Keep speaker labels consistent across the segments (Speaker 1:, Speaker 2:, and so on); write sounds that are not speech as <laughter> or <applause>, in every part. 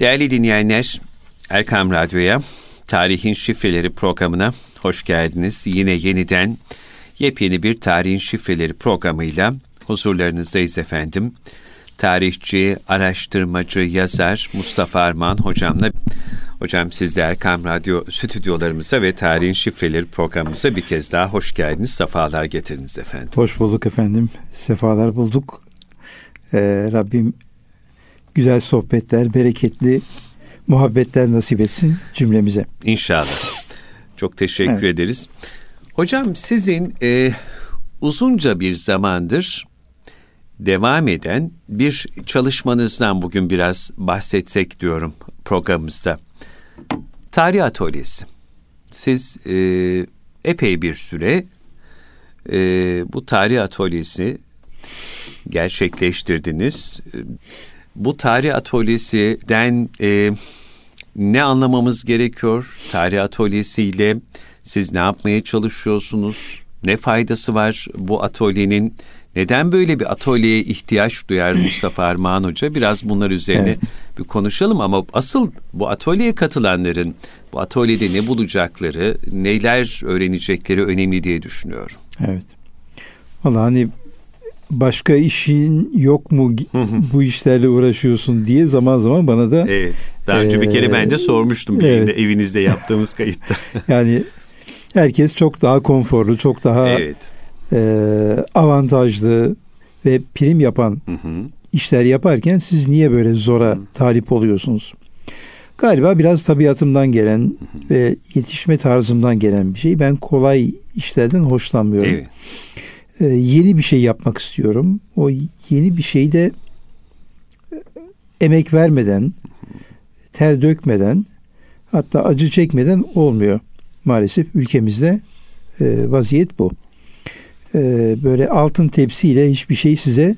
Speaker 1: Değerli dinleyenler, Erkam Radyo'ya, Tarihin Şifreleri programına hoş geldiniz. Yine yeniden yepyeni bir Tarihin Şifreleri programıyla huzurlarınızdayız efendim. Tarihçi, araştırmacı, yazar Mustafa Arman hocamla Hocam siz de Erkam Radyo stüdyolarımıza ve Tarihin Şifreleri programımıza bir kez daha hoş geldiniz. Sefalar getirdiniz efendim.
Speaker 2: Hoş bulduk efendim. Sefalar bulduk. Ee, Rabbim güzel sohbetler, bereketli muhabbetler nasip etsin cümlemize.
Speaker 1: İnşallah. Çok teşekkür evet. ederiz. Hocam sizin e, uzunca bir zamandır devam eden bir çalışmanızdan bugün biraz bahsetsek diyorum programımızda. Tarih Atölyesi. Siz e, epey bir süre e, bu tarih atölyesi gerçekleştirdiniz. Bu tarih atölyesinden e, ne anlamamız gerekiyor? Tarih atölyesiyle siz ne yapmaya çalışıyorsunuz? Ne faydası var bu atölyenin? Neden böyle bir atölyeye ihtiyaç duyar Mustafa Armağan Hoca? Biraz bunlar üzerine evet. bir konuşalım ama asıl bu atölyeye katılanların bu atölyede ne bulacakları, neler öğrenecekleri önemli diye düşünüyorum.
Speaker 2: Evet. Valla hani başka işin yok mu bu işlerle uğraşıyorsun diye zaman zaman bana da
Speaker 1: Evet. Daha önce ee, bir kere ben de sormuştum bir evet. evinizde yaptığımız kayıtta. <laughs>
Speaker 2: yani herkes çok daha konforlu, çok daha evet. e, avantajlı ve prim yapan hı hı. işler yaparken siz niye böyle zora talip oluyorsunuz? Galiba biraz tabiatımdan gelen hı hı. ve yetişme tarzımdan gelen bir şey. Ben kolay işlerden hoşlanmıyorum. Evet. Ee, yeni bir şey yapmak istiyorum. O yeni bir şeyi de e, emek vermeden, ter dökmeden, hatta acı çekmeden olmuyor. Maalesef ülkemizde e, vaziyet bu. E, böyle altın tepsiyle hiçbir şey size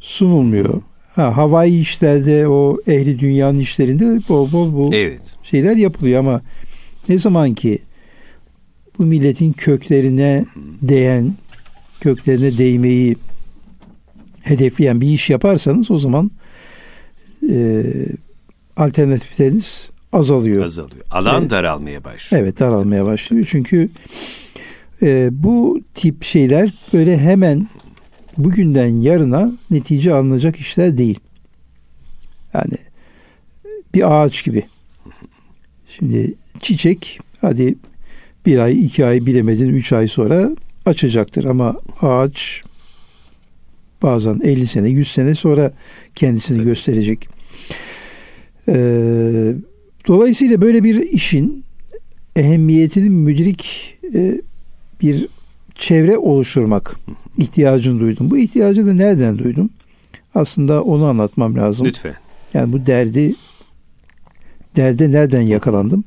Speaker 2: sunulmuyor. Ha, havai işlerde o ehli dünyanın işlerinde bol bol bu evet. şeyler yapılıyor ama ne zaman ki bu milletin köklerine değen köklerine değmeyi hedefleyen bir iş yaparsanız o zaman e, alternatifleriniz azalıyor.
Speaker 1: Azalıyor. Alan evet. daralmaya başlıyor.
Speaker 2: Evet daralmaya başlıyor. Çünkü e, bu tip şeyler böyle hemen bugünden yarına netice alınacak işler değil. Yani bir ağaç gibi. Şimdi çiçek hadi bir ay, iki ay bilemedin, üç ay sonra açacaktır ama ağaç bazen 50 sene 100 sene sonra kendisini evet. gösterecek. Ee, dolayısıyla böyle bir işin ehemmiyetini müdrik e, bir çevre oluşturmak ihtiyacını duydum. Bu ihtiyacı da nereden duydum? Aslında onu anlatmam lazım.
Speaker 1: Lütfen.
Speaker 2: Yani bu derdi derde nereden yakalandım?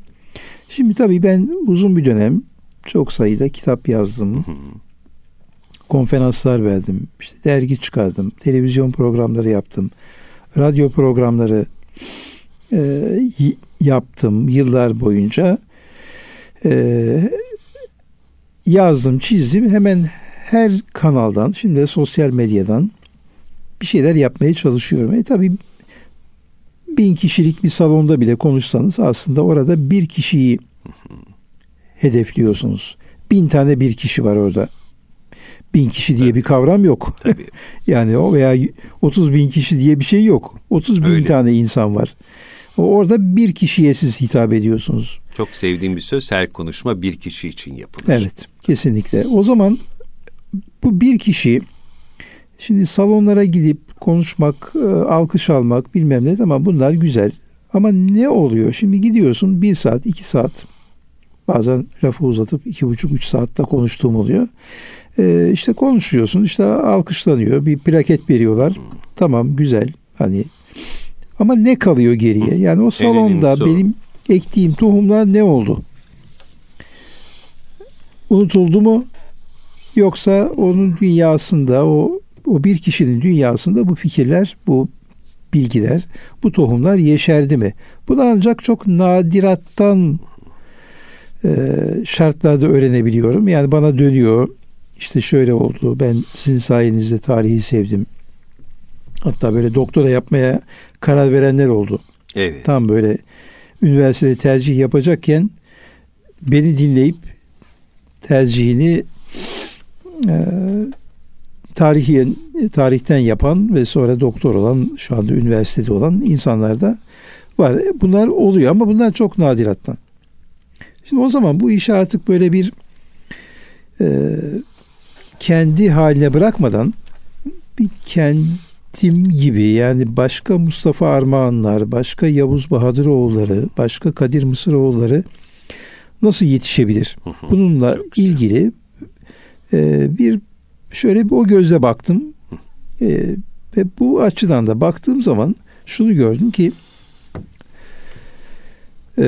Speaker 2: Şimdi tabii ben uzun bir dönem çok sayıda kitap yazdım. Konferanslar verdim. İşte dergi çıkardım. Televizyon programları yaptım. Radyo programları e, yaptım yıllar boyunca. E, yazdım, çizdim. Hemen her kanaldan, şimdi de sosyal medyadan bir şeyler yapmaya çalışıyorum. E tabii bin kişilik bir salonda bile konuşsanız aslında orada bir kişiyi hedefliyorsunuz. Bin tane bir kişi var orada. Bin kişi diye Tabii. bir kavram yok. Tabii. <laughs> yani o veya 30 bin kişi diye bir şey yok. 30 bin Öyle. tane insan var. Orada bir kişiye siz hitap ediyorsunuz.
Speaker 1: Çok sevdiğim bir söz her konuşma bir kişi için yapılır.
Speaker 2: Evet kesinlikle. O zaman bu bir kişi şimdi salonlara gidip konuşmak, e, alkış almak bilmem ne ama bunlar güzel. Ama ne oluyor? Şimdi gidiyorsun bir saat, iki saat Bazen lafı uzatıp iki buçuk üç saatte konuştuğum oluyor. Ee, işte konuşuyorsun işte alkışlanıyor bir plaket veriyorlar. Tamam güzel hani ama ne kalıyor geriye? Yani o salonda benim ektiğim tohumlar ne oldu? Unutuldu mu? Yoksa onun dünyasında o o bir kişinin dünyasında bu fikirler, bu bilgiler, bu tohumlar yeşerdi mi? Bunu ancak çok nadirattan şartlarda öğrenebiliyorum. Yani bana dönüyor. İşte şöyle oldu. Ben sizin sayenizde tarihi sevdim. Hatta böyle doktora yapmaya karar verenler oldu.
Speaker 1: Evet.
Speaker 2: Tam böyle üniversitede tercih yapacakken beni dinleyip tercihini e, tarihi tarihten yapan ve sonra doktor olan şu anda üniversitede olan insanlar da var. Bunlar oluyor ama bunlar çok nadirattan. Şimdi o zaman bu işi artık böyle bir e, kendi haline bırakmadan bir kendim gibi yani başka Mustafa Armağanlar, başka Yavuz Bahadıroğulları, başka Kadir Mısıroğulları nasıl yetişebilir? Bununla ilgili e, bir şöyle bir o gözle baktım. E, ve bu açıdan da baktığım zaman şunu gördüm ki e,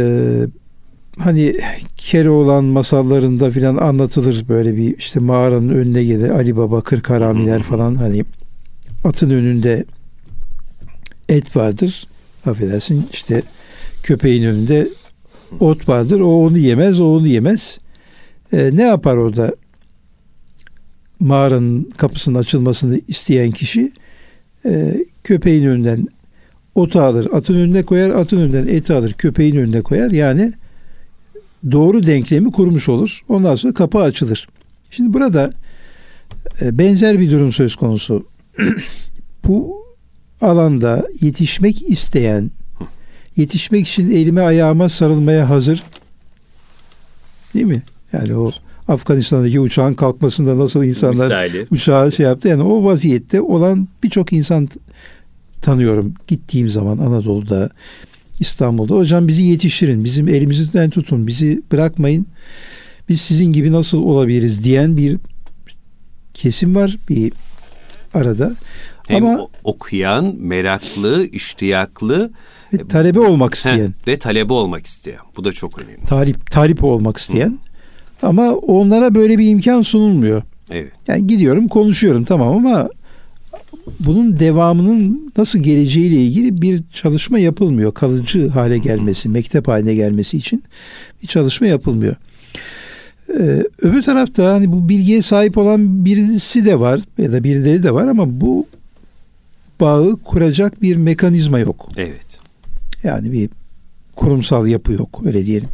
Speaker 2: hani Keloğlan masallarında filan anlatılır böyle bir işte mağaranın önüne gelir Ali Baba kırk haramiler falan hani atın önünde et vardır affedersin işte köpeğin önünde ot vardır o onu yemez o onu yemez. E, ne yapar orada? Mağaranın kapısının açılmasını isteyen kişi e, köpeğin önünden otu alır atın önüne koyar atın önünden eti alır köpeğin önüne koyar. Yani doğru denklemi kurmuş olur. Ondan sonra kapı açılır. Şimdi burada e, benzer bir durum söz konusu. <clears throat> Bu alanda yetişmek isteyen, yetişmek için elime ayağıma sarılmaya hazır değil mi? Yani o Afganistan'daki uçağın kalkmasında nasıl insanlar Misali. uçağı şey yaptı. Yani o vaziyette olan birçok insan tanıyorum gittiğim zaman Anadolu'da İstanbul'da. Hocam bizi yetiştirin, bizim elimizden tutun, bizi bırakmayın. Biz sizin gibi nasıl olabiliriz diyen bir kesim var bir arada.
Speaker 1: Hem Ama okuyan, meraklı, iştiyaklı
Speaker 2: ve talebe olmak isteyen
Speaker 1: he, ve talebe olmak isteyen. Bu da çok önemli.
Speaker 2: Talip talip olmak isteyen. Hı. Ama onlara böyle bir imkan sunulmuyor.
Speaker 1: Evet.
Speaker 2: Yani gidiyorum, konuşuyorum tamam ama bunun devamının nasıl geleceğiyle ilgili bir çalışma yapılmıyor. Kalıcı hale gelmesi, mektep haline gelmesi için bir çalışma yapılmıyor. Ee, öbür tarafta hani bu bilgiye sahip olan birisi de var ya da birileri de var ama bu bağı kuracak bir mekanizma yok.
Speaker 1: Evet.
Speaker 2: Yani bir kurumsal yapı yok öyle diyelim.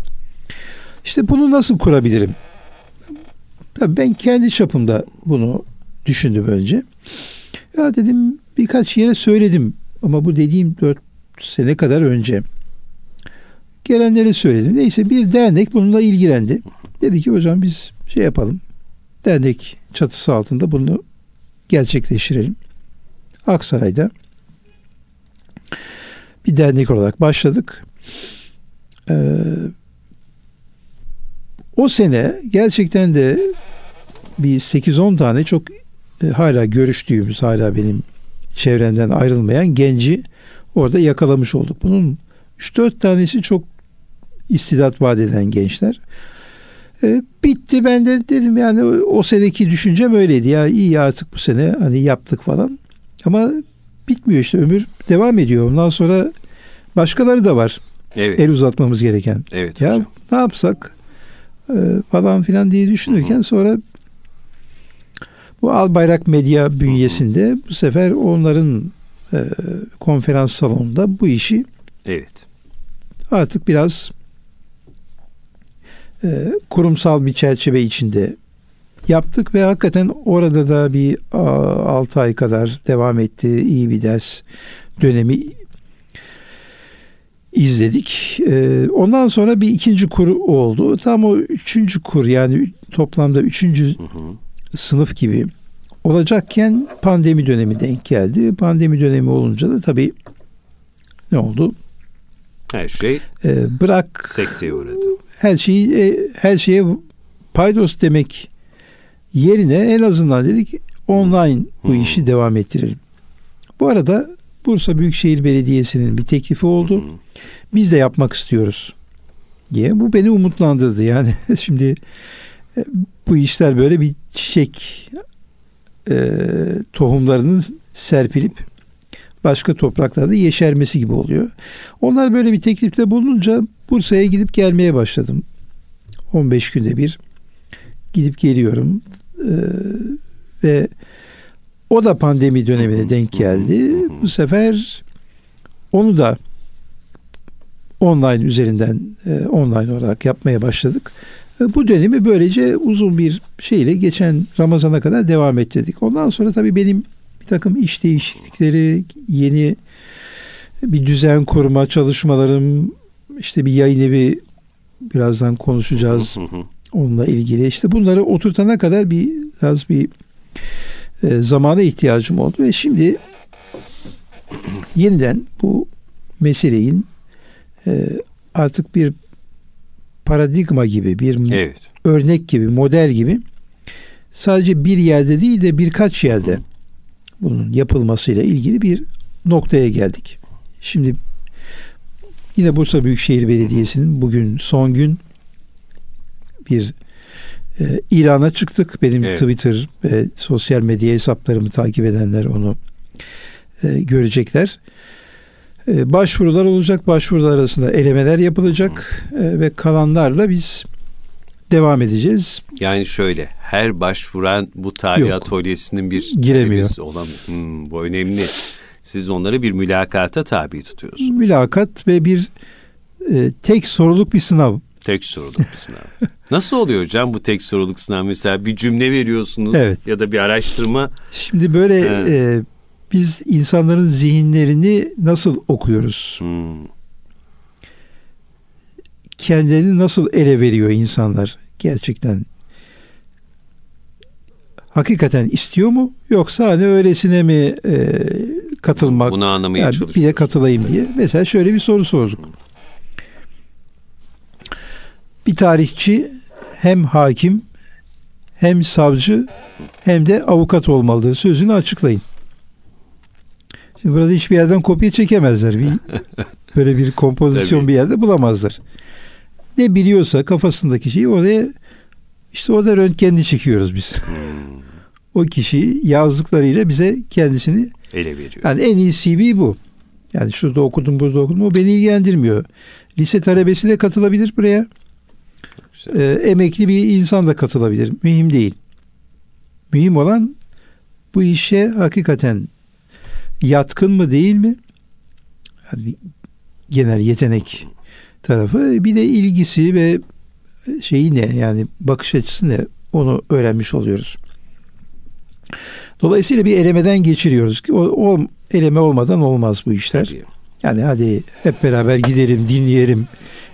Speaker 2: İşte bunu nasıl kurabilirim? Ben kendi çapımda bunu düşündüm önce. Ya dedim birkaç yere söyledim ama bu dediğim dört sene kadar önce. Gelenlere söyledim. Neyse bir dernek bununla ilgilendi. Dedi ki hocam biz şey yapalım. Dernek çatısı altında bunu gerçekleştirelim. Aksaray'da bir dernek olarak başladık. Ee, o sene gerçekten de bir 8-10 tane çok e, hala görüştüğümüz, hala benim çevremden ayrılmayan genci orada yakalamış olduk. Bunun 3-4 tanesi çok istidat vaat eden gençler. E, bitti ben de dedim yani o seneki düşüncem öyleydi ya iyi artık bu sene hani yaptık falan. Ama bitmiyor işte ömür devam ediyor. Ondan sonra başkaları da var.
Speaker 1: Evet.
Speaker 2: El uzatmamız gereken.
Speaker 1: Evet
Speaker 2: ya
Speaker 1: hocam.
Speaker 2: ne yapsak e, falan filan diye düşünürken Hı-hı. sonra bu Albayrak Medya bünyesinde bu sefer onların e, konferans salonunda bu işi
Speaker 1: evet.
Speaker 2: artık biraz e, kurumsal bir çerçeve içinde yaptık ve hakikaten orada da bir 6 ay kadar devam etti. iyi bir ders dönemi izledik. E, ondan sonra bir ikinci kur oldu. Tam o üçüncü kur yani toplamda üçüncü hı hı sınıf gibi olacakken pandemi dönemi denk geldi. Pandemi dönemi olunca da tabii ne oldu?
Speaker 1: Her şey
Speaker 2: ee, bırak
Speaker 1: sekteye uğradı.
Speaker 2: Her şeyi e, her şeye paydos demek yerine en azından dedik online bu işi devam ettirelim. Bu arada Bursa Büyükşehir Belediyesi'nin bir teklifi oldu. Biz de yapmak istiyoruz diye. Bu beni umutlandırdı. Yani <laughs> şimdi bu işler böyle bir çiçek e, tohumlarının serpilip başka topraklarda yeşermesi gibi oluyor. Onlar böyle bir teklifte bulununca Bursa'ya gidip gelmeye başladım. 15 günde bir gidip geliyorum. Ee, ve o da pandemi dönemine denk geldi. Bu sefer onu da online üzerinden e, online olarak yapmaya başladık. E, bu dönemi böylece uzun bir şeyle geçen Ramazan'a kadar devam ettirdik. Ondan sonra tabii benim bir takım iş değişiklikleri, yeni bir düzen kurma çalışmalarım, işte bir yayın evi birazdan konuşacağız. Onunla ilgili işte bunları oturtana kadar bir biraz bir e, zamana ihtiyacım oldu ve şimdi yeniden bu meseleyin e, artık bir paradigma gibi, bir evet. örnek gibi, model gibi sadece bir yerde değil de birkaç yerde bunun yapılmasıyla ilgili bir noktaya geldik. Şimdi yine Bursa Büyükşehir Belediyesi'nin bugün son gün bir e, ilana çıktık. Benim evet. Twitter ve sosyal medya hesaplarımı takip edenler onu e, görecekler. E, başvurular olacak. Başvurular arasında elemeler yapılacak e, ve kalanlarla biz devam edeceğiz.
Speaker 1: Yani şöyle her başvuran bu tarih Yok. atölyesinin bir
Speaker 2: giremiyor.
Speaker 1: Olamıyor. Hmm, bu önemli. Siz onları bir mülakata tabi tutuyorsunuz.
Speaker 2: Mülakat ve bir e, tek soruluk bir sınav.
Speaker 1: Tek soruluk bir sınav. <laughs> Nasıl oluyor hocam bu tek soruluk sınav? Mesela bir cümle veriyorsunuz evet. ya da bir araştırma.
Speaker 2: Şimdi böyle e, biz insanların zihinlerini nasıl okuyoruz? Hmm. Kendilerini nasıl ele veriyor insanlar gerçekten? Hakikaten istiyor mu? Yoksa hani öylesine mi e, katılmak?
Speaker 1: Bunu anlamaya yani
Speaker 2: Bir de katılayım diye. Mesela şöyle bir soru sorduk. Bir tarihçi hem hakim hem savcı hem de avukat olmalıdır. Sözünü açıklayın. Şimdi burada hiçbir yerden kopya çekemezler. Bir, <laughs> böyle bir kompozisyon bir yerde bulamazlar. Ne biliyorsa kafasındaki şeyi oraya işte orada röntgenini çekiyoruz biz. Hmm. <laughs> o kişi yazdıklarıyla bize kendisini
Speaker 1: ele veriyor.
Speaker 2: Yani en iyi CV bu. Yani şurada okudum burada okudum o beni ilgilendirmiyor. Lise talebesi de katılabilir buraya. Ee, emekli bir insan da katılabilir. Mühim değil. Mühim olan bu işe hakikaten yatkın mı değil mi? Yani genel yetenek tarafı bir de ilgisi ve şeyi ne yani bakış açısı ne onu öğrenmiş oluyoruz. Dolayısıyla bir elemeden geçiriyoruz ki o, o eleme olmadan olmaz bu işler. Yani hadi hep beraber gidelim dinleyelim.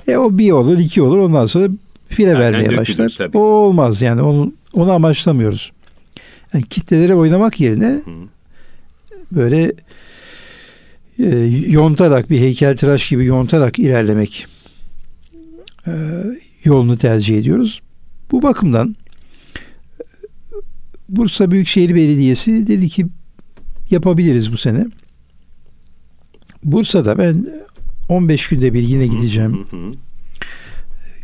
Speaker 2: E o bir olur iki olur ondan sonra file Zaten vermeye başlar. Tabii. O olmaz yani onu, onu amaçlamıyoruz. Yani kitlelere oynamak yerine böyle e, yontarak bir heykeltıraş gibi yontarak ilerlemek e, yolunu tercih ediyoruz. Bu bakımdan e, Bursa Büyükşehir Belediyesi dedi ki yapabiliriz bu sene. Bursa'da ben 15 günde bir yine gideceğim.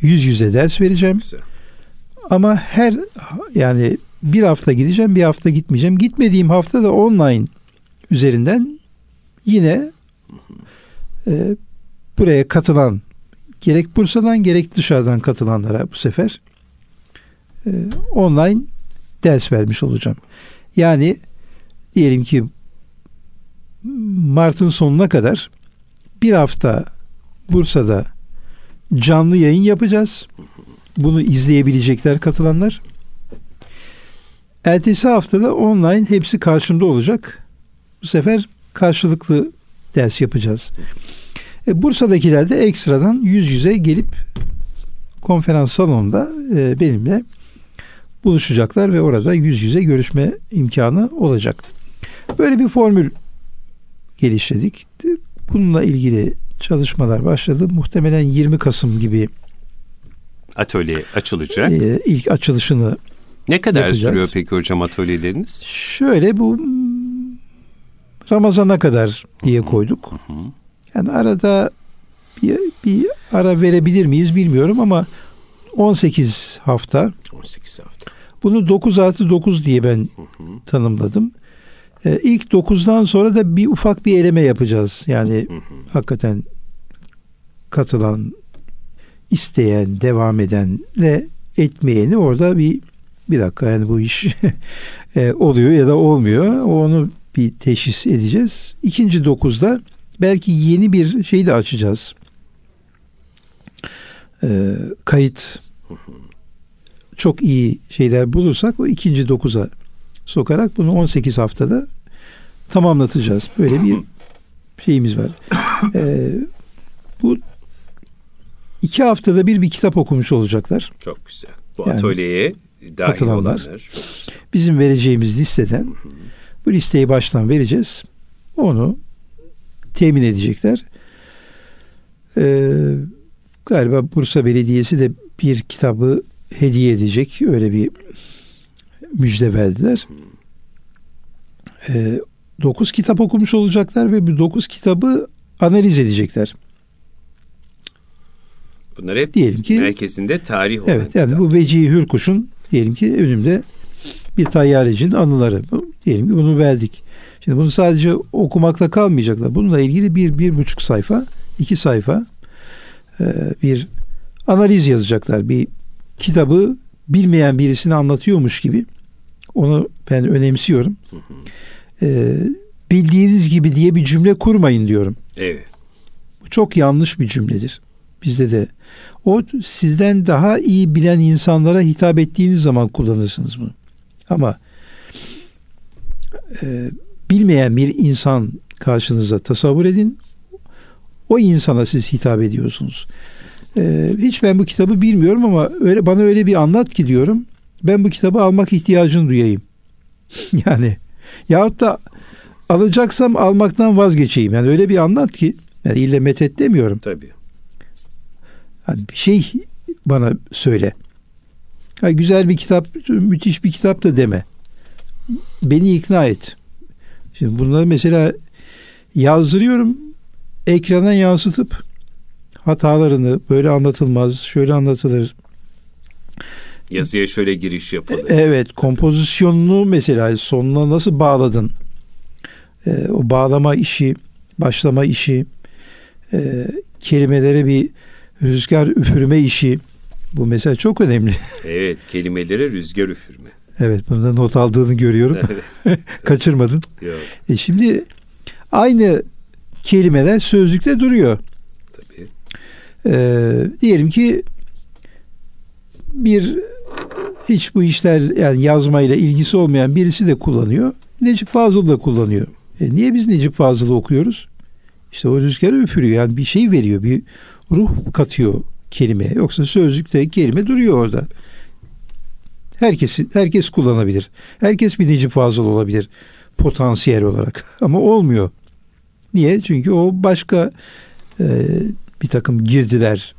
Speaker 2: Yüz yüze ders vereceğim. Ama her yani bir hafta gideceğim, bir hafta gitmeyeceğim. Gitmediğim hafta da online üzerinden yine e, buraya katılan gerek Bursa'dan gerek dışarıdan katılanlara bu sefer e, online ders vermiş olacağım. Yani diyelim ki Mart'ın sonuna kadar bir hafta Bursa'da canlı yayın yapacağız. Bunu izleyebilecekler katılanlar. Ertesi haftada online hepsi karşımda olacak. Bu sefer karşılıklı ders yapacağız. E, Bursa'dakiler de ekstradan yüz yüze gelip konferans salonunda e, benimle buluşacaklar ve orada yüz yüze görüşme imkanı olacak. Böyle bir formül geliştirdik. Bununla ilgili çalışmalar başladı. Muhtemelen 20 Kasım gibi
Speaker 1: atölye açılacak.
Speaker 2: E, ilk açılışını
Speaker 1: ne kadar yapacağız. sürüyor peki hocam atölyeleriniz?
Speaker 2: Şöyle bu Ramazana kadar diye koyduk. Yani arada bir, bir ara verebilir miyiz bilmiyorum ama 18 hafta.
Speaker 1: 18 hafta.
Speaker 2: Bunu 9 artı 9 diye ben tanımladım. Ee, ilk 9'dan sonra da bir ufak bir eleme yapacağız. Yani hakikaten katılan, isteyen, devam edenle etmeyeni orada bir bir dakika yani bu iş <laughs> e, oluyor ya da olmuyor. Onu bir teşhis edeceğiz. İkinci dokuzda belki yeni bir şey de açacağız. e, kayıt çok iyi şeyler bulursak o ikinci dokuza sokarak bunu 18 haftada tamamlatacağız. Böyle bir şeyimiz var. Ee, bu iki haftada bir bir kitap okumuş olacaklar.
Speaker 1: Çok güzel. Bu yani, atölyeye dahil katılanlar. Olanlar.
Speaker 2: Bizim vereceğimiz listeden bu listeyi baştan vereceğiz. Onu temin edecekler. Ee, galiba Bursa Belediyesi de bir kitabı hediye edecek. Öyle bir müjde verdiler. Ee, dokuz kitap okumuş olacaklar ve bu dokuz kitabı analiz edecekler.
Speaker 1: Bunlar hep diyelim ki merkezinde tarih olan
Speaker 2: Evet yani kitap. bu Vecihi Hürkuş'un diyelim ki önümde bir tayyarecinin anıları. Diyelim ki bunu verdik. Şimdi bunu sadece okumakla kalmayacaklar. Bununla ilgili bir, bir buçuk sayfa, iki sayfa e, bir analiz yazacaklar. Bir kitabı bilmeyen birisini anlatıyormuş gibi. Onu ben önemsiyorum. E, bildiğiniz gibi diye bir cümle kurmayın diyorum.
Speaker 1: Evet.
Speaker 2: Bu çok yanlış bir cümledir. Bizde de. O sizden daha iyi bilen insanlara hitap ettiğiniz zaman kullanırsınız bunu. Ama e, bilmeyen bir insan karşınıza tasavvur edin. O insana siz hitap ediyorsunuz. Ee, hiç ben bu kitabı bilmiyorum ama öyle bana öyle bir anlat ki diyorum. Ben bu kitabı almak ihtiyacını duyayım. <laughs> yani yahut da alacaksam almaktan vazgeçeyim. Yani öyle bir anlat ki yani ille metet demiyorum.
Speaker 1: Tabii.
Speaker 2: Yani bir şey bana söyle. Ha, güzel bir kitap, müthiş bir kitap da deme. Beni ikna et. Şimdi bunları mesela yazdırıyorum. Ekrana yansıtıp hatalarını böyle anlatılmaz, şöyle anlatılır.
Speaker 1: Yazıya şöyle giriş yapılır.
Speaker 2: Evet, kompozisyonunu mesela sonuna nasıl bağladın? Ee, o bağlama işi, başlama işi, e, kelimelere bir rüzgar üfürme işi. Bu mesela çok önemli. <laughs>
Speaker 1: Evet, kelimelere rüzgar üfürme.
Speaker 2: Evet, bunu da not aldığını görüyorum. <laughs> Kaçırmadın.
Speaker 1: Yok.
Speaker 2: E şimdi aynı kelimeler sözlükte duruyor. Ee, diyelim ki bir hiç bu işler yani yazmayla ilgisi olmayan birisi de kullanıyor. Necip Fazıl da kullanıyor. E niye biz Necip Fazıl'ı okuyoruz? İşte o rüzgarı üfürüyor. Yani bir şey veriyor. Bir ruh katıyor kelimeye. Yoksa sözlükte kelime duruyor orada. Herkes, herkes kullanabilir. Herkes bir Necip Fazıl olabilir potansiyel olarak. <laughs> Ama olmuyor. Niye? Çünkü o başka e, bir takım girdiler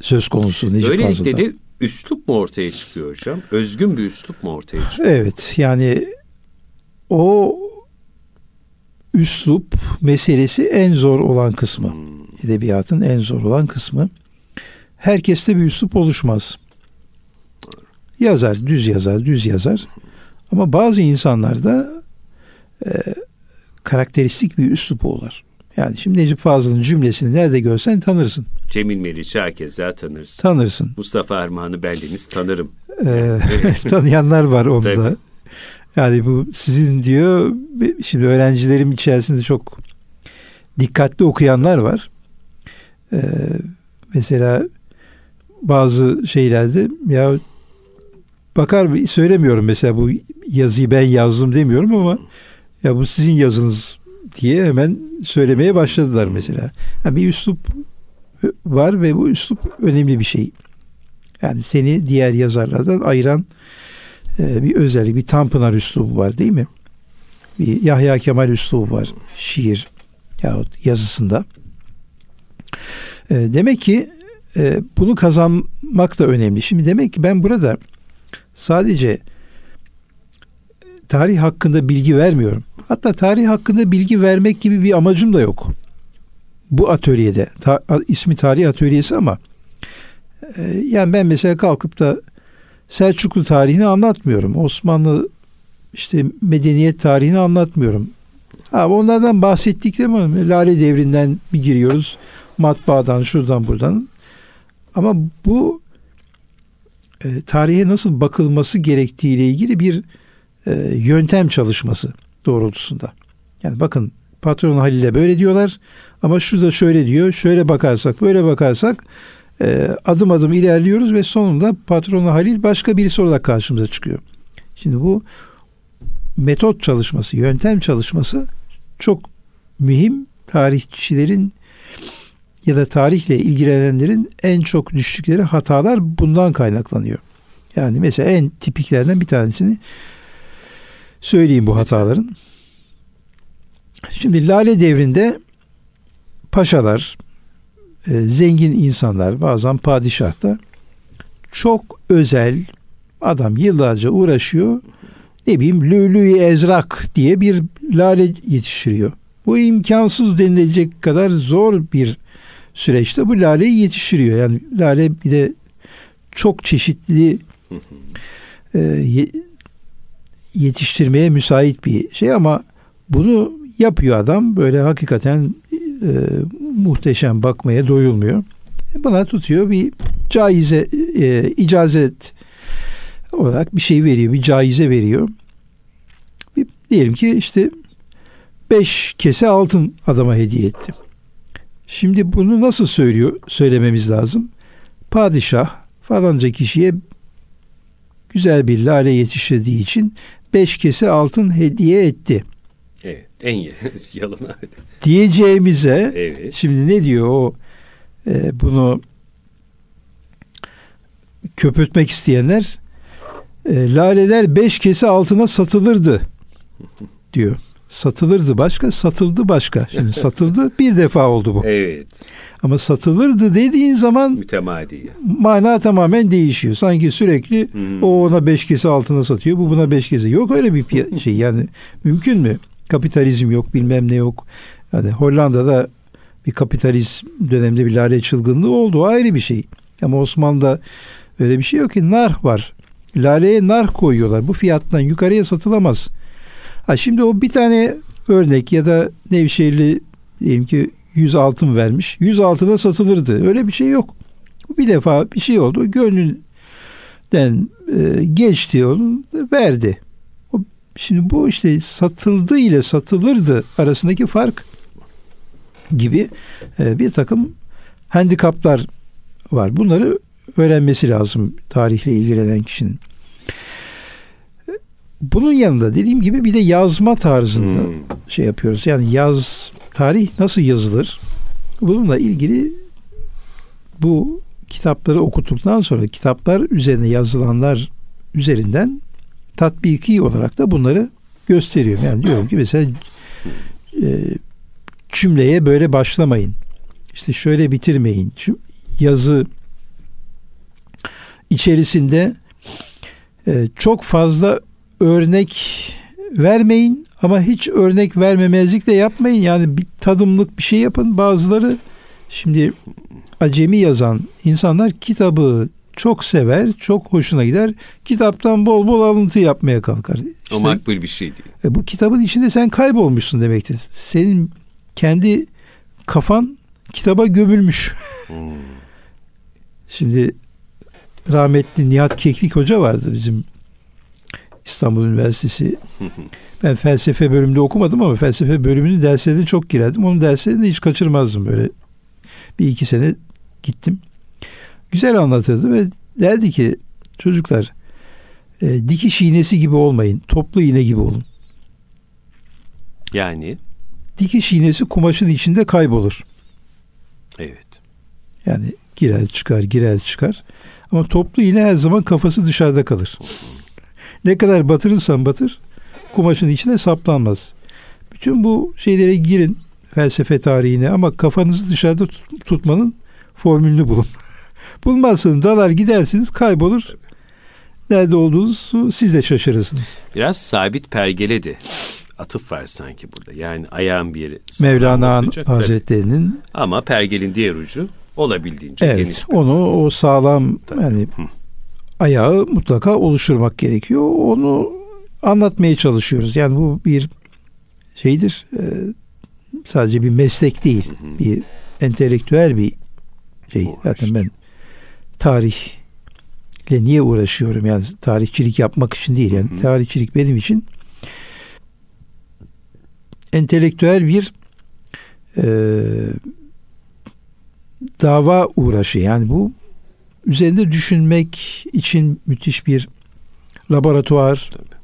Speaker 2: söz konusu Necip
Speaker 1: Böylelikle
Speaker 2: Fazıl'da.
Speaker 1: de üslup mu ortaya çıkıyor hocam? Özgün bir üslup mu ortaya çıkıyor?
Speaker 2: Evet yani o üslup meselesi en zor olan kısmı. Hmm. Edebiyatın en zor olan kısmı. Herkeste bir üslup oluşmaz. Yazar, düz yazar, düz yazar. Ama bazı insanlarda e, karakteristik bir üslup olur. Yani şimdi Necip Fazıl'ın cümlesini nerede görsen tanırsın.
Speaker 1: Cemil Meriç'i herkese tanırsın.
Speaker 2: Tanırsın.
Speaker 1: Mustafa Armağan'ı bendeniz tanırım.
Speaker 2: Ee, <laughs> tanıyanlar var onda. Tabii. Yani bu sizin diyor şimdi öğrencilerim içerisinde çok dikkatli okuyanlar var. Ee, mesela bazı şeylerde ya bakar söylemiyorum mesela bu yazıyı ben yazdım demiyorum ama ya bu sizin yazınız diye hemen söylemeye başladılar mesela. Yani bir üslup var ve bu üslup önemli bir şey. Yani seni diğer yazarlardan ayıran bir özellik, bir Tanpınar üslubu var değil mi? Bir Yahya Kemal üslubu var şiir yahut yazısında. E, demek ki e, bunu kazanmak da önemli. Şimdi demek ki ben burada sadece tarih hakkında bilgi vermiyorum. Hatta tarih hakkında bilgi vermek gibi bir amacım da yok. Bu atölyede. Ta, ismi tarih atölyesi ama e, yani ben mesela kalkıp da Selçuklu tarihini anlatmıyorum. Osmanlı işte medeniyet tarihini anlatmıyorum. Ha, onlardan bahsettik değil mi? Lale devrinden bir giriyoruz. Matbaadan, şuradan, buradan. Ama bu e, tarihe nasıl bakılması gerektiğiyle ilgili bir e, yöntem çalışması doğrultusunda. Yani bakın patron Halil'e böyle diyorlar ama şurada şöyle diyor. Şöyle bakarsak böyle bakarsak e, adım adım ilerliyoruz ve sonunda patron Halil başka birisi olarak karşımıza çıkıyor. Şimdi bu metot çalışması, yöntem çalışması çok mühim tarihçilerin ya da tarihle ilgilenenlerin en çok düştükleri hatalar bundan kaynaklanıyor. Yani mesela en tipiklerden bir tanesini söyleyeyim bu hataların. Şimdi Lale devrinde paşalar, e, zengin insanlar, bazen padişah da çok özel adam yıllarca uğraşıyor. Ne bileyim lülü ezrak diye bir lale yetiştiriyor. Bu imkansız denilecek kadar zor bir süreçte bu laleyi yetiştiriyor. Yani lale bir de çok çeşitli e, yetiştirmeye müsait bir şey ama bunu yapıyor adam böyle hakikaten e, muhteşem bakmaya doyulmuyor. Buna tutuyor bir caize e, icazet olarak bir şey veriyor, bir caize veriyor. Bir, diyelim ki işte beş kese altın adama hediye etti. Şimdi bunu nasıl söylüyor söylememiz lazım? Padişah falanca kişiye güzel bir lale yetiştirdiği için beş kese altın hediye etti.
Speaker 1: En <laughs> yalın.
Speaker 2: Diyeceğimize evet. şimdi ne diyor o e, bunu köpürtmek isteyenler e, laleler beş kese altına satılırdı <laughs> diyor. Satılırdı başka, satıldı başka. Şimdi <laughs> satıldı bir defa oldu bu.
Speaker 1: Evet.
Speaker 2: Ama satılırdı dediğin zaman
Speaker 1: mütemadi.
Speaker 2: Mana tamamen değişiyor. Sanki sürekli hmm. o ona beş kese altına satıyor, bu buna beş kese. Yok öyle bir şey yani mümkün mü? Kapitalizm yok, bilmem ne yok. Yani Hollanda'da bir kapitalizm döneminde bir lale çılgınlığı oldu. Ayrı bir şey. Ama Osmanlı'da öyle bir şey yok ki nar var. Laleye nar koyuyorlar. Bu fiyattan yukarıya satılamaz. Ha şimdi o bir tane örnek ya da Nevşehirli diyelim ki 100 altın vermiş. 100 altına satılırdı. Öyle bir şey yok. Bir defa bir şey oldu. Gönlünden e, geçti onun verdi. Şimdi bu işte satıldı ile satılırdı arasındaki fark gibi e, bir takım handikaplar var. Bunları öğrenmesi lazım tarihle ilgilenen kişinin. Bunun yanında dediğim gibi bir de yazma tarzında hmm. şey yapıyoruz. Yani yaz tarih nasıl yazılır? Bununla ilgili bu kitapları okuttuktan sonra kitaplar üzerine yazılanlar üzerinden tatbiki olarak da bunları gösteriyorum. Yani diyorum ki mesela e, cümleye böyle başlamayın. İşte şöyle bitirmeyin. Yazı içerisinde e, çok fazla örnek vermeyin ama hiç örnek vermemezlik de yapmayın. Yani bir tadımlık bir şey yapın. Bazıları şimdi acemi yazan insanlar kitabı çok sever, çok hoşuna gider. Kitaptan bol bol alıntı yapmaya kalkar.
Speaker 1: İşte, o makbul bir şey değil.
Speaker 2: E, bu kitabın içinde sen kaybolmuşsun demektir. Senin kendi kafan kitaba gömülmüş. <laughs> Hmm. Şimdi rahmetli Nihat Keklik Hoca vardı bizim İstanbul Üniversitesi. <laughs> Ben felsefe bölümünde okumadım ama felsefe bölümünün derslerine çok girerdim. Onun derslerini hiç kaçırmazdım böyle. Bir iki sene gittim. Güzel anlatırdı ve derdi ki çocuklar e, dikiş iğnesi gibi olmayın. Toplu iğne gibi olun.
Speaker 1: Yani?
Speaker 2: Dikiş iğnesi kumaşın içinde kaybolur.
Speaker 1: Evet.
Speaker 2: Yani girer çıkar girer çıkar. Ama toplu iğne her zaman kafası dışarıda kalır. <laughs> Ne kadar batırırsan batır kumaşın içine saplanmaz. Bütün bu şeylere girin felsefe tarihine ama kafanızı dışarıda tutmanın formülünü bulun. <laughs> Bulmazsınız dalar gidersiniz kaybolur. Nerede olduğunuzu siz de şaşırırsınız.
Speaker 1: Biraz sabit pergeledi. Atıf var sanki burada. Yani ayağın bir yeri.
Speaker 2: Mevlana Hazretleri'nin.
Speaker 1: Ama pergelin diğer ucu olabildiğince
Speaker 2: evet, geniş. Onu o sağlam Tabii. yani Hı ayağı mutlaka oluşturmak gerekiyor. Onu anlatmaya çalışıyoruz. Yani bu bir şeydir. E, sadece bir meslek değil. Bir entelektüel bir şey. Zaten ben tarihle niye uğraşıyorum? Yani tarihçilik yapmak için değil. Yani tarihçilik benim için entelektüel bir e, dava uğraşı. Yani bu üzerinde düşünmek için müthiş bir laboratuvar. Tabii.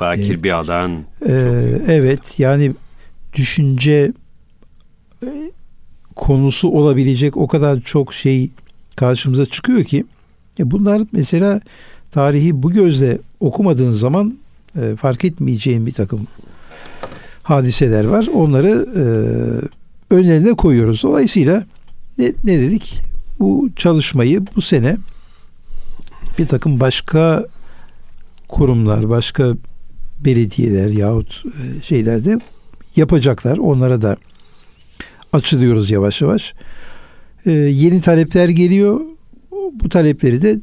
Speaker 1: Bakir ee, bir alan.
Speaker 2: E, evet yani düşünce e, konusu olabilecek o kadar çok şey karşımıza çıkıyor ki e bunlar mesela tarihi bu gözle okumadığın zaman e, fark etmeyeceğin bir takım hadiseler var. Onları e, önlerine koyuyoruz. Dolayısıyla ne, ne dedik? Bu çalışmayı bu sene bir takım başka kurumlar, başka belediyeler yahut e, şeylerde yapacaklar. Onlara da açılıyoruz yavaş yavaş. Ee, yeni talepler geliyor. Bu talepleri de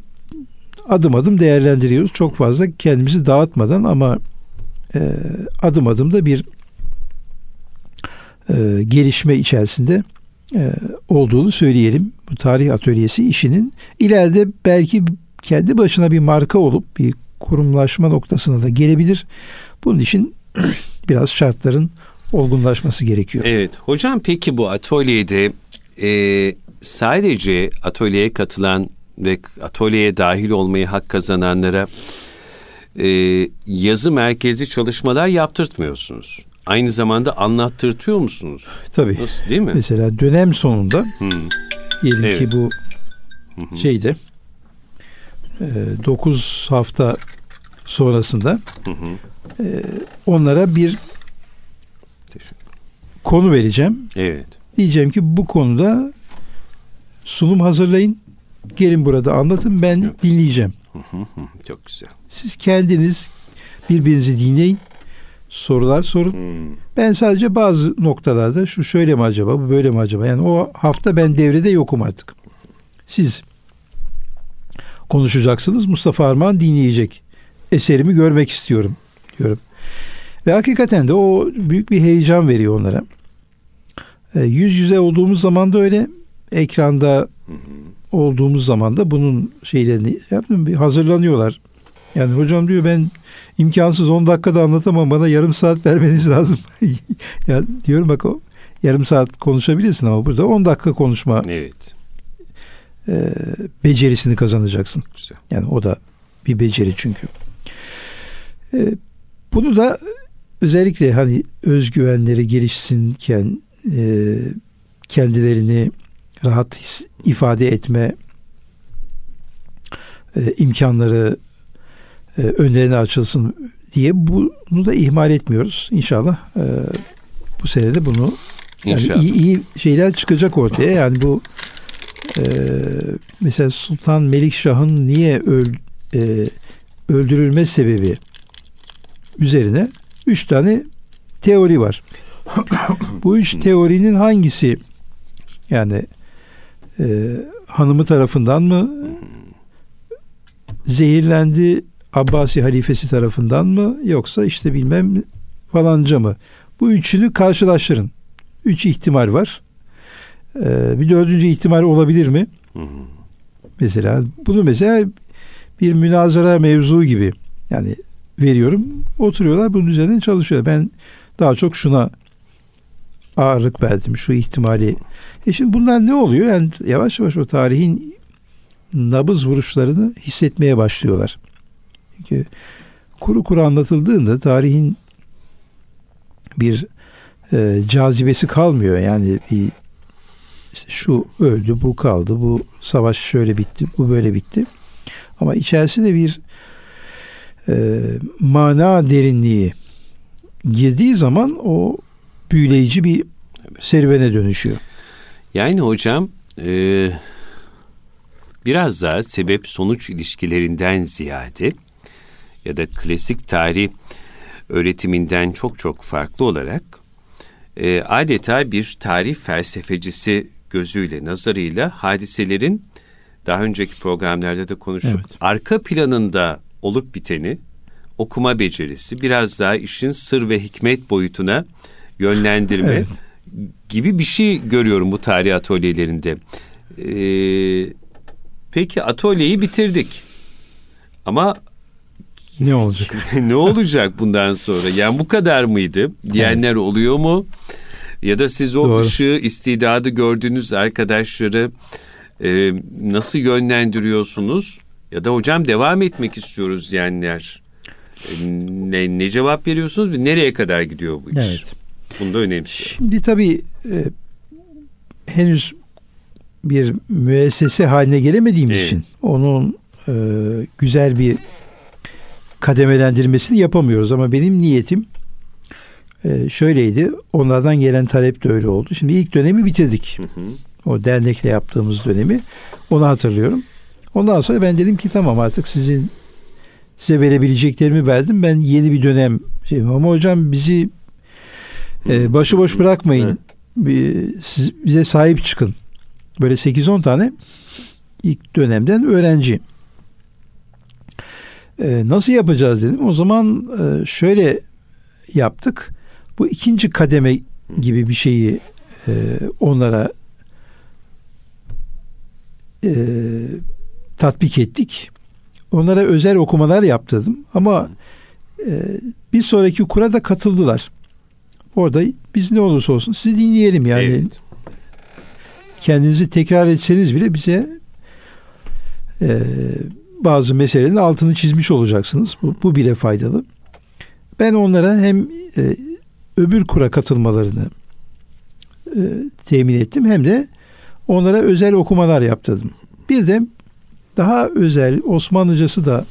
Speaker 2: adım adım değerlendiriyoruz. Çok fazla kendimizi dağıtmadan ama e, adım adım da bir e, gelişme içerisinde e, olduğunu söyleyelim. Bu tarih atölyesi işinin ileride belki kendi başına bir marka olup bir kurumlaşma noktasına da gelebilir. Bunun için <clears throat> biraz şartların olgunlaşması gerekiyor.
Speaker 1: Evet. Hocam peki bu atölyede e, sadece atölyeye katılan ve atölyeye dahil olmayı hak kazananlara e, yazı merkezi çalışmalar yaptırtmıyorsunuz. Aynı zamanda anlattırtıyor musunuz?
Speaker 2: Tabii. Nasıl, değil mi? Mesela dönem sonunda hmm. diyelim evet. ki bu şeyde e, 9 hafta sonrasında e, onlara bir konu vereceğim.
Speaker 1: Evet.
Speaker 2: Diyeceğim ki bu konuda sunum hazırlayın. Gelin burada anlatın ben evet. dinleyeceğim.
Speaker 1: Çok güzel.
Speaker 2: Siz kendiniz birbirinizi dinleyin. Sorular sorun. Hmm. Ben sadece bazı noktalarda şu şöyle mi acaba bu böyle mi acaba? Yani o hafta ben devrede yokum artık. Siz konuşacaksınız. Mustafa Armağan dinleyecek. Eserimi görmek istiyorum diyorum. Ve hakikaten de o büyük bir heyecan veriyor onlara. E, yüz yüze olduğumuz zaman da öyle. Ekranda olduğumuz zaman da bunun şeylerini yaptım, bir hazırlanıyorlar. Yani hocam diyor ben imkansız 10 dakikada anlatamam bana yarım saat vermeniz lazım. <laughs> ya diyorum bak o yarım saat konuşabilirsin ama burada 10 dakika konuşma
Speaker 1: evet.
Speaker 2: e, becerisini kazanacaksın. Güzel. Yani o da bir beceri çünkü. E, bunu da özellikle hani özgüvenleri gelişsinken e, kendilerini rahat ifade etme e, imkanları e, önlerine açılsın diye bunu da ihmal etmiyoruz. İnşallah e, bu senede bunu yani iyi, iyi şeyler çıkacak ortaya. Yani bu e, mesela Sultan Melikşah'ın niye öl, e, öldürülme sebebi üzerine üç tane teori var. Bu üç teorinin hangisi yani e, hanımı tarafından mı zehirlendi Abbasi halifesi tarafından mı yoksa işte bilmem falanca mı? Bu üçünü karşılaştırın. Üç ihtimal var. Ee, bir dördüncü ihtimal olabilir mi? Mesela bunu mesela bir münazara mevzu gibi yani veriyorum. Oturuyorlar bunun üzerine çalışıyor. Ben daha çok şuna ağırlık verdim şu ihtimali. E şimdi bunlar ne oluyor? Yani yavaş yavaş o tarihin nabız vuruşlarını hissetmeye başlıyorlar. Çünkü kuru kuru anlatıldığında tarihin bir e, cazibesi kalmıyor. Yani bir işte şu öldü, bu kaldı, bu savaş şöyle bitti, bu böyle bitti. Ama içerisinde bir e, mana derinliği girdiği zaman o büyüleyici bir serüvene dönüşüyor.
Speaker 1: Yani hocam e, biraz daha sebep sonuç ilişkilerinden ziyade ya da klasik tarih öğretiminden çok çok farklı olarak e, adeta bir tarih felsefecisi gözüyle, nazarıyla hadiselerin daha önceki programlarda da konuştuk. Evet. Arka planında olup biteni okuma becerisi, biraz daha işin sır ve hikmet boyutuna yönlendirme evet. gibi bir şey görüyorum bu tarih atölyelerinde. Ee, peki atölyeyi bitirdik. Ama
Speaker 2: Ne olacak? <laughs>
Speaker 1: ne olacak bundan sonra? Yani bu kadar mıydı? Diyenler evet. oluyor mu? Ya da siz o Doğru. ışığı, istidadı gördüğünüz arkadaşları e, nasıl yönlendiriyorsunuz? Ya da hocam devam etmek istiyoruz diyenler. E, ne, ne cevap veriyorsunuz ve nereye kadar gidiyor bu iş? Evet. Bunda önemli.
Speaker 2: Şimdi tabii e, henüz bir müessese haline gelemediğimiz evet. için onun e, güzel bir kademelendirmesini yapamıyoruz ama benim niyetim e, şöyleydi. Onlardan gelen talep de öyle oldu. Şimdi ilk dönemi bitirdik. Hı hı. O dernekle yaptığımız dönemi. Onu hatırlıyorum. Ondan sonra ben dedim ki tamam artık sizin size verebileceklerimi verdim. Ben yeni bir dönem şey ama hocam bizi e, başıboş bırakmayın. Bir, siz, bize sahip çıkın. Böyle 8-10 tane ilk dönemden öğrenci. E, nasıl yapacağız dedim. O zaman e, şöyle yaptık. Bu ikinci kademe gibi bir şeyi e, onlara e, tatbik ettik. Onlara özel okumalar yaptırdım. Ama e, bir sonraki kura da katıldılar. Orada biz ne olursa olsun sizi dinleyelim yani. Evet. Kendinizi tekrar etseniz bile bize e, bazı meselelerin altını çizmiş olacaksınız. Bu, bu bile faydalı. Ben onlara hem e, öbür kura katılmalarını e, temin ettim hem de onlara özel okumalar yaptırdım. Bir de daha özel Osmanlıcası da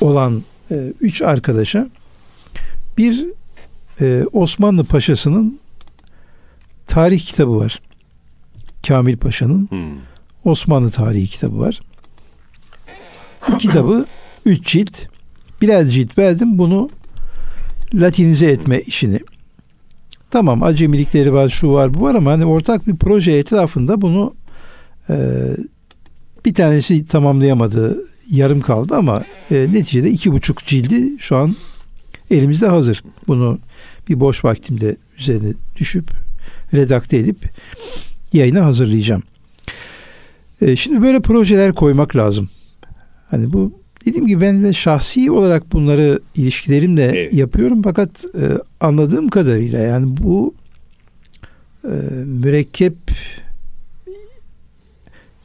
Speaker 2: olan e, üç arkadaşa bir e, Osmanlı Paşası'nın tarih kitabı var. Kamil Paşa'nın hmm. Osmanlı tarihi kitabı var. Bu kitabı üç cilt biraz cilt verdim bunu latinize etme işini. Tamam acemilikleri var şu var bu var ama hani ortak bir proje etrafında bunu e, bir tanesi tamamlayamadı yarım kaldı ama e, neticede iki buçuk cildi şu an elimizde hazır. Bunu bir boş vaktimde üzerine düşüp redakte edip yayına hazırlayacağım. E, şimdi böyle projeler koymak lazım. Hani bu dediğim gibi ben, ben şahsi olarak bunları ilişkilerimle evet. yapıyorum fakat e, anladığım kadarıyla yani bu e, mürekkep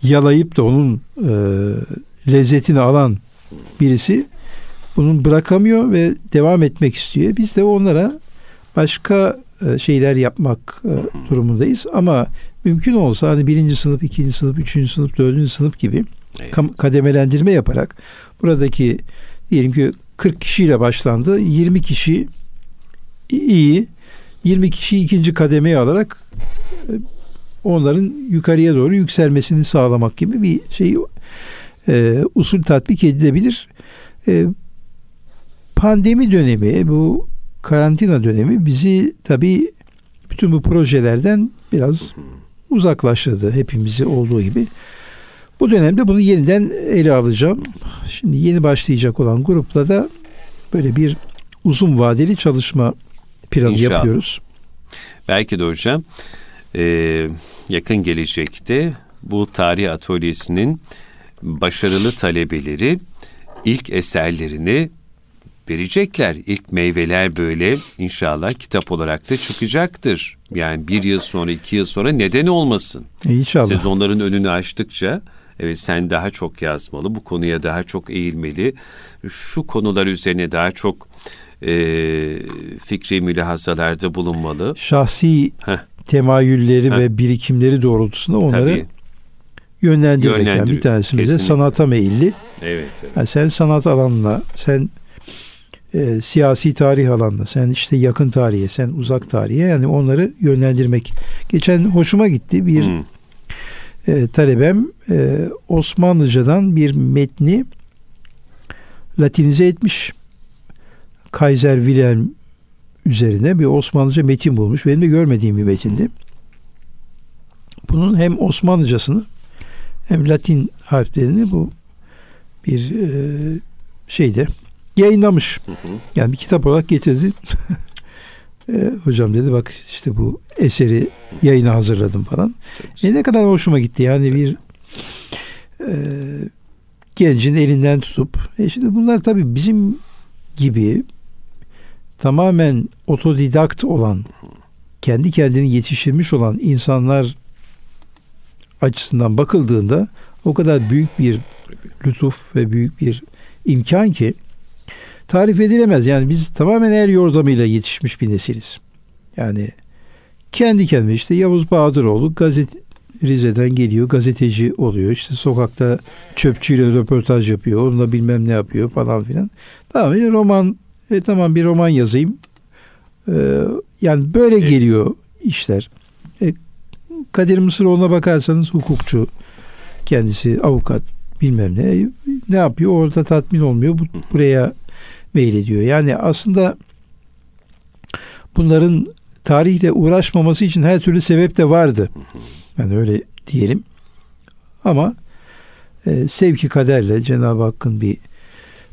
Speaker 2: yalayıp da onun e, lezzetini alan birisi bunun bırakamıyor ve devam etmek istiyor. Biz de onlara başka e, şeyler yapmak e, durumundayız ama mümkün olsa hani birinci sınıf, ikinci sınıf, üçüncü sınıf, dördüncü sınıf gibi evet. kademelendirme yaparak buradaki diyelim ki 40 kişiyle başlandı. 20 kişi iyi, 20 kişi ikinci kademeye alarak e, onların yukarıya doğru yükselmesini sağlamak gibi bir şey e, usul tatbik edilebilir. E, pandemi dönemi, bu karantina dönemi bizi tabii bütün bu projelerden biraz uzaklaştırdı hepimizi olduğu gibi. Bu dönemde bunu yeniden ele alacağım. Şimdi yeni başlayacak olan grupla da böyle bir uzun vadeli çalışma planı İnşallah. yapıyoruz.
Speaker 1: Belki de hocam e, yakın gelecekte bu tarih atölyesinin başarılı talebeleri ilk eserlerini verecekler. İlk meyveler böyle inşallah kitap olarak da çıkacaktır. Yani bir yıl sonra, iki yıl sonra neden olmasın?
Speaker 2: İnşallah.
Speaker 1: Sezonların önünü açtıkça evet sen daha çok yazmalı, bu konuya daha çok eğilmeli, şu konular üzerine daha çok e, fikri mülahazalarda bulunmalı.
Speaker 2: Şahsi Heh. temayülleri Heh. ve birikimleri doğrultusunda onları Tabii. yönlendirmek. Yani bir tanesi de sanata meyilli.
Speaker 1: Evet. evet.
Speaker 2: Yani sen sanat alanına, sen e, siyasi tarih alanında, sen işte yakın tarihe, sen uzak tarihe yani onları yönlendirmek. Geçen hoşuma gitti bir hmm e, talebem e, Osmanlıcadan bir metni Latinize etmiş. Kaiser Wilhelm üzerine bir Osmanlıca metin bulmuş. Benim de görmediğim bir metindi. Bunun hem Osmanlıcasını hem Latin harflerini bu bir e, şeyde yayınlamış. Hı hı. Yani bir kitap olarak getirdi. <laughs> E, hocam dedi bak işte bu eseri yayına hazırladım falan. E, ne kadar hoşuma gitti yani bir e, gencin elinden tutup e şimdi bunlar tabii bizim gibi tamamen otodidakt olan kendi kendini yetiştirmiş olan insanlar açısından bakıldığında o kadar büyük bir lütuf ve büyük bir imkan ki tarif edilemez. Yani biz tamamen el yordamıyla yetişmiş bir nesiliz. Yani kendi kendine işte Yavuz Bahadıroğlu gazet Rize'den geliyor gazeteci oluyor. İşte sokakta çöpçüyle röportaj yapıyor. Onunla bilmem ne yapıyor falan filan. Tamam bir roman e, tamam bir roman yazayım. Ee, yani böyle geliyor işler. E, Kadir Mısıroğlu'na bakarsanız hukukçu. Kendisi avukat bilmem ne. Ne yapıyor? Orada tatmin olmuyor. Bu, buraya meylediyor. Yani aslında bunların tarihle uğraşmaması için her türlü sebep de vardı. Yani öyle diyelim. Ama e, sevki kaderle Cenab-ı Hakk'ın bir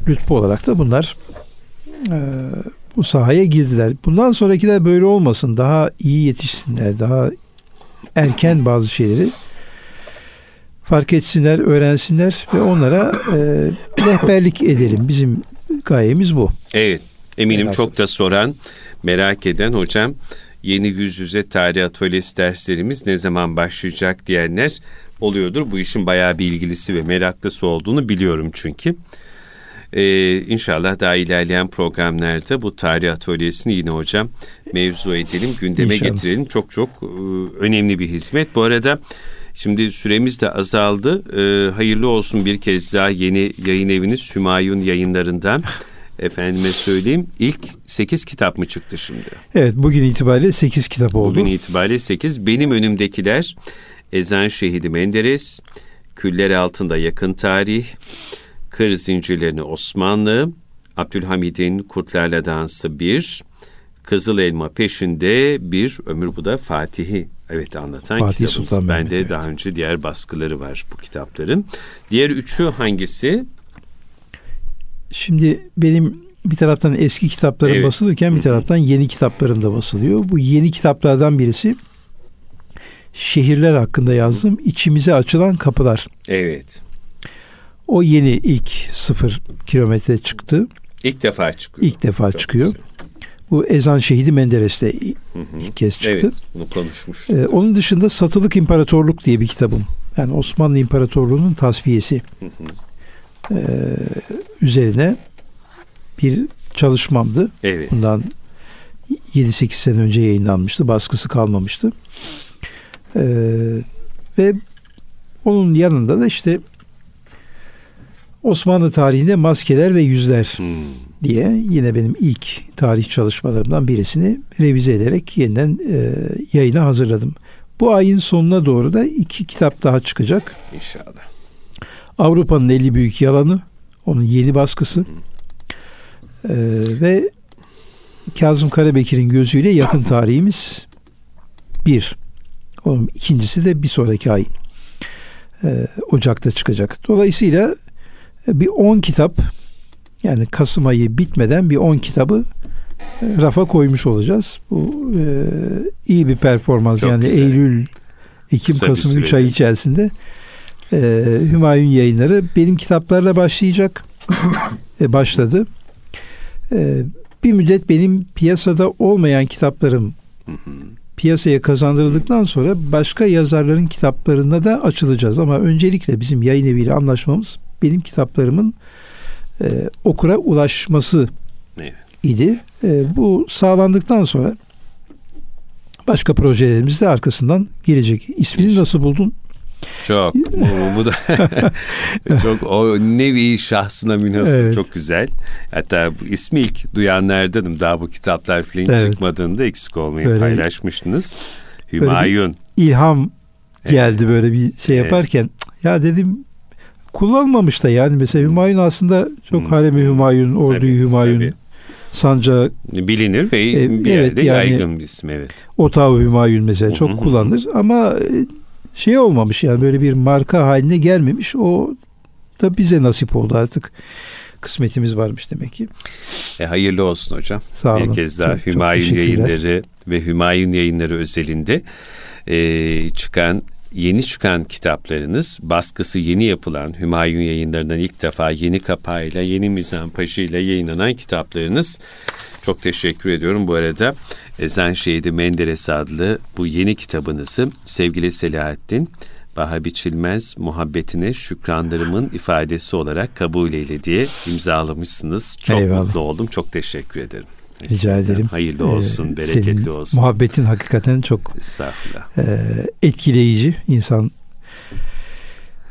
Speaker 2: lütfu olarak da bunlar e, bu sahaya girdiler. Bundan sonrakiler böyle olmasın. Daha iyi yetişsinler. Daha erken bazı şeyleri fark etsinler, öğrensinler ve onlara e, rehberlik edelim. Bizim gayemiz bu.
Speaker 1: Evet. Eminim Velhasıl. çok da soran, merak eden hocam yeni yüz yüze tarih atölyesi derslerimiz ne zaman başlayacak diyenler oluyordur. Bu işin bayağı bir ilgilisi ve meraklısı olduğunu biliyorum çünkü. Ee, inşallah daha ilerleyen programlarda bu tarih atölyesini yine hocam mevzu edelim, gündeme inşallah. getirelim. Çok çok e, önemli bir hizmet. Bu arada şimdi süremiz de azaldı. Ee, hayırlı olsun bir kez daha yeni yayın eviniz Hümayun yayınlarından. <laughs> efendime söyleyeyim ilk 8 kitap mı çıktı şimdi?
Speaker 2: Evet bugün itibariyle 8 kitap oldu.
Speaker 1: Bugün itibariyle 8. Benim önümdekiler Ezan Şehidi Menderes, Küller Altında Yakın Tarih, Kır Zincirlerini Osmanlı, Abdülhamid'in Kurtlarla Dansı 1, Kızıl Elma Peşinde bir ömür bu da Fatih'i evet anlatan Fatih kitabımız. Sultan Bende evet. daha önce diğer baskıları var bu kitapların. Diğer üçü hangisi?
Speaker 2: Şimdi benim bir taraftan eski kitaplarım evet. basılırken bir taraftan yeni kitaplarım da basılıyor. Bu yeni kitaplardan birisi şehirler hakkında yazdım. İçimize açılan kapılar.
Speaker 1: Evet.
Speaker 2: O yeni ilk sıfır kilometre çıktı.
Speaker 1: İlk defa çıkıyor.
Speaker 2: İlk defa Çok çıkıyor. Güzel. Bu Ezan Şehidi Menderes'te ilk kez çıktı. Evet,
Speaker 1: bunu konuşmuş.
Speaker 2: Ee, onun dışında Satılık İmparatorluk diye bir kitabım. Yani Osmanlı İmparatorluğu'nun tasfiyesi. Hı hı e, üzerine bir çalışmamdı.
Speaker 1: Evet.
Speaker 2: Bundan 7-8 sene önce yayınlanmıştı. Baskısı kalmamıştı. E, ve onun yanında da işte Osmanlı tarihinde maskeler ve yüzler hmm. Diye yine benim ilk tarih çalışmalarımdan birisini revize ederek yeniden e, yayına hazırladım. Bu ayın sonuna doğru da iki kitap daha çıkacak.
Speaker 1: İnşallah.
Speaker 2: Avrupa'nın 50 büyük yalanı onun yeni baskısı ee, ve Kazım Karabekir'in gözüyle yakın tarihimiz bir. Onun ikincisi de bir sonraki ay e, Ocak'ta çıkacak. Dolayısıyla e, bir 10 kitap yani Kasım ayı bitmeden bir 10 kitabı e, rafa koymuş olacağız. Bu e, iyi bir performans Çok yani güzel. Eylül, Ekim, Kısa Kasım 3 ay içerisinde e, Hümayun yayınları benim kitaplarla başlayacak. e, başladı. E, bir müddet benim piyasada olmayan kitaplarım piyasaya kazandırıldıktan sonra başka yazarların kitaplarına da açılacağız. Ama öncelikle bizim yayın eviyle anlaşmamız benim kitaplarımın e, okura ulaşması evet. idi. E, bu sağlandıktan sonra başka projelerimiz de arkasından gelecek. İsmini nasıl buldun?
Speaker 1: Çok. <laughs> Bu, bu da <laughs> çok o nevi şahsına münhasır evet. çok güzel. Hatta bu ismi ilk duyanlardanım. Daha bu kitaplar falan evet. çıkmadığında eksik olmayı böyle, paylaşmıştınız. Hümayun.
Speaker 2: ilham geldi evet. böyle bir şey yaparken. Evet. Ya dedim kullanmamış da yani mesela Hümayun aslında çok hmm. Haremi Hümayun, Orduyu tabii, Hümayun. Tabii
Speaker 1: sancağı bilinir ve e, bir evet, yerde yani, yaygın bir isim evet.
Speaker 2: Otağı Hümayun mesela çok kullanılır ama e, şey olmamış yani böyle bir marka haline gelmemiş. O da bize nasip oldu artık. Kısmetimiz varmış demek ki.
Speaker 1: E, hayırlı olsun hocam.
Speaker 2: Sağ olun.
Speaker 1: Bir kez daha çok, Hümayun çok yayınları ve Hümayun yayınları özelinde e, çıkan yeni çıkan kitaplarınız, baskısı yeni yapılan Hümayun yayınlarından ilk defa yeni kapağıyla, yeni mizampajıyla yayınlanan kitaplarınız. Çok teşekkür ediyorum bu arada. Ezan Şehidi Menderes adlı bu yeni kitabınızı sevgili Selahattin Baha biçilmez muhabbetine şükranlarımın ifadesi olarak kabul eyle diye imzalamışsınız. Çok Eyvallah. mutlu oldum. Çok teşekkür ederim.
Speaker 2: Rica ederim.
Speaker 1: Hayırlı olsun, ee, bereketli senin olsun.
Speaker 2: Muhabbetin hakikaten çok e, etkileyici. insan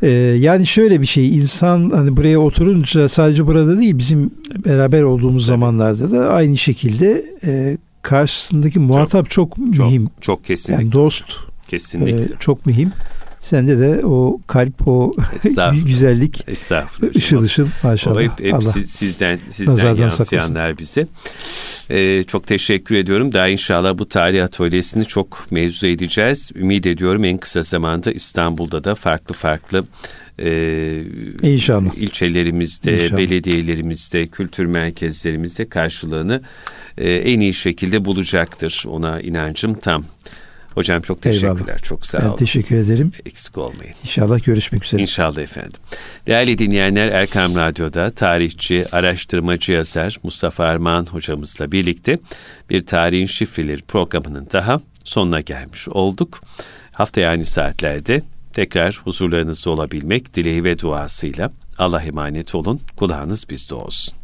Speaker 2: ee, yani şöyle bir şey insan hani buraya oturunca sadece burada değil bizim beraber olduğumuz Tabii. zamanlarda da aynı şekilde e, karşısındaki muhatap çok, çok mühim.
Speaker 1: Çok, çok kesinlikle.
Speaker 2: Yani dost
Speaker 1: kesinlikle. E,
Speaker 2: çok mühim. Sende de o kalp, o <laughs> güzellik, Estağfurullah. ışıl ışıl maşallah. O
Speaker 1: hep, hep Allah sizden, sizden yansıyanlar bize. Ee, çok teşekkür ediyorum. Daha inşallah bu tarih atölyesini çok mevzu edeceğiz. Ümit ediyorum en kısa zamanda İstanbul'da da farklı farklı e, İnşallah. ilçelerimizde, İnşallah. belediyelerimizde, kültür merkezlerimizde karşılığını e, en iyi şekilde bulacaktır. Ona inancım tam. Hocam çok teşekkürler. Eyvallah. Çok sağ olun.
Speaker 2: Ben teşekkür ederim.
Speaker 1: Eksik olmayın.
Speaker 2: İnşallah görüşmek üzere.
Speaker 1: İnşallah efendim. Değerli dinleyenler Erkam Radyo'da tarihçi, araştırmacı yazar Mustafa Armağan hocamızla birlikte bir tarihin şifreleri programının daha sonuna gelmiş olduk. Haftaya aynı saatlerde tekrar huzurlarınızda olabilmek dileği ve duasıyla Allah emanet olun. Kulağınız bizde olsun.